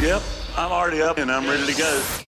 Yep, I'm already up and I'm ready to go.